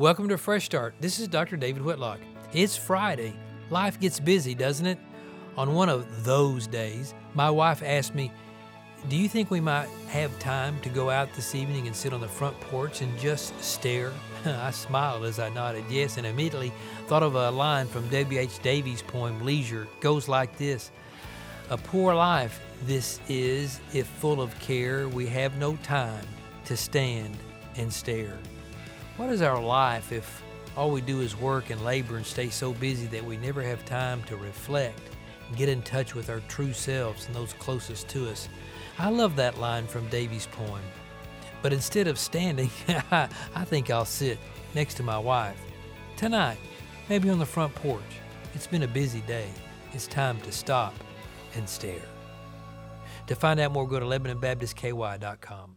Welcome to Fresh Start. This is Dr. David Whitlock. It's Friday. Life gets busy, doesn't it? On one of those days, my wife asked me, Do you think we might have time to go out this evening and sit on the front porch and just stare? I smiled as I nodded yes and immediately thought of a line from W.H. Davies' poem Leisure. Goes like this A poor life this is, if full of care, we have no time to stand and stare. What is our life if all we do is work and labor and stay so busy that we never have time to reflect and get in touch with our true selves and those closest to us? I love that line from Davies' poem. But instead of standing, I think I'll sit next to my wife. Tonight, maybe on the front porch. It's been a busy day. It's time to stop and stare. To find out more, go to LebanonBaptistKY.com.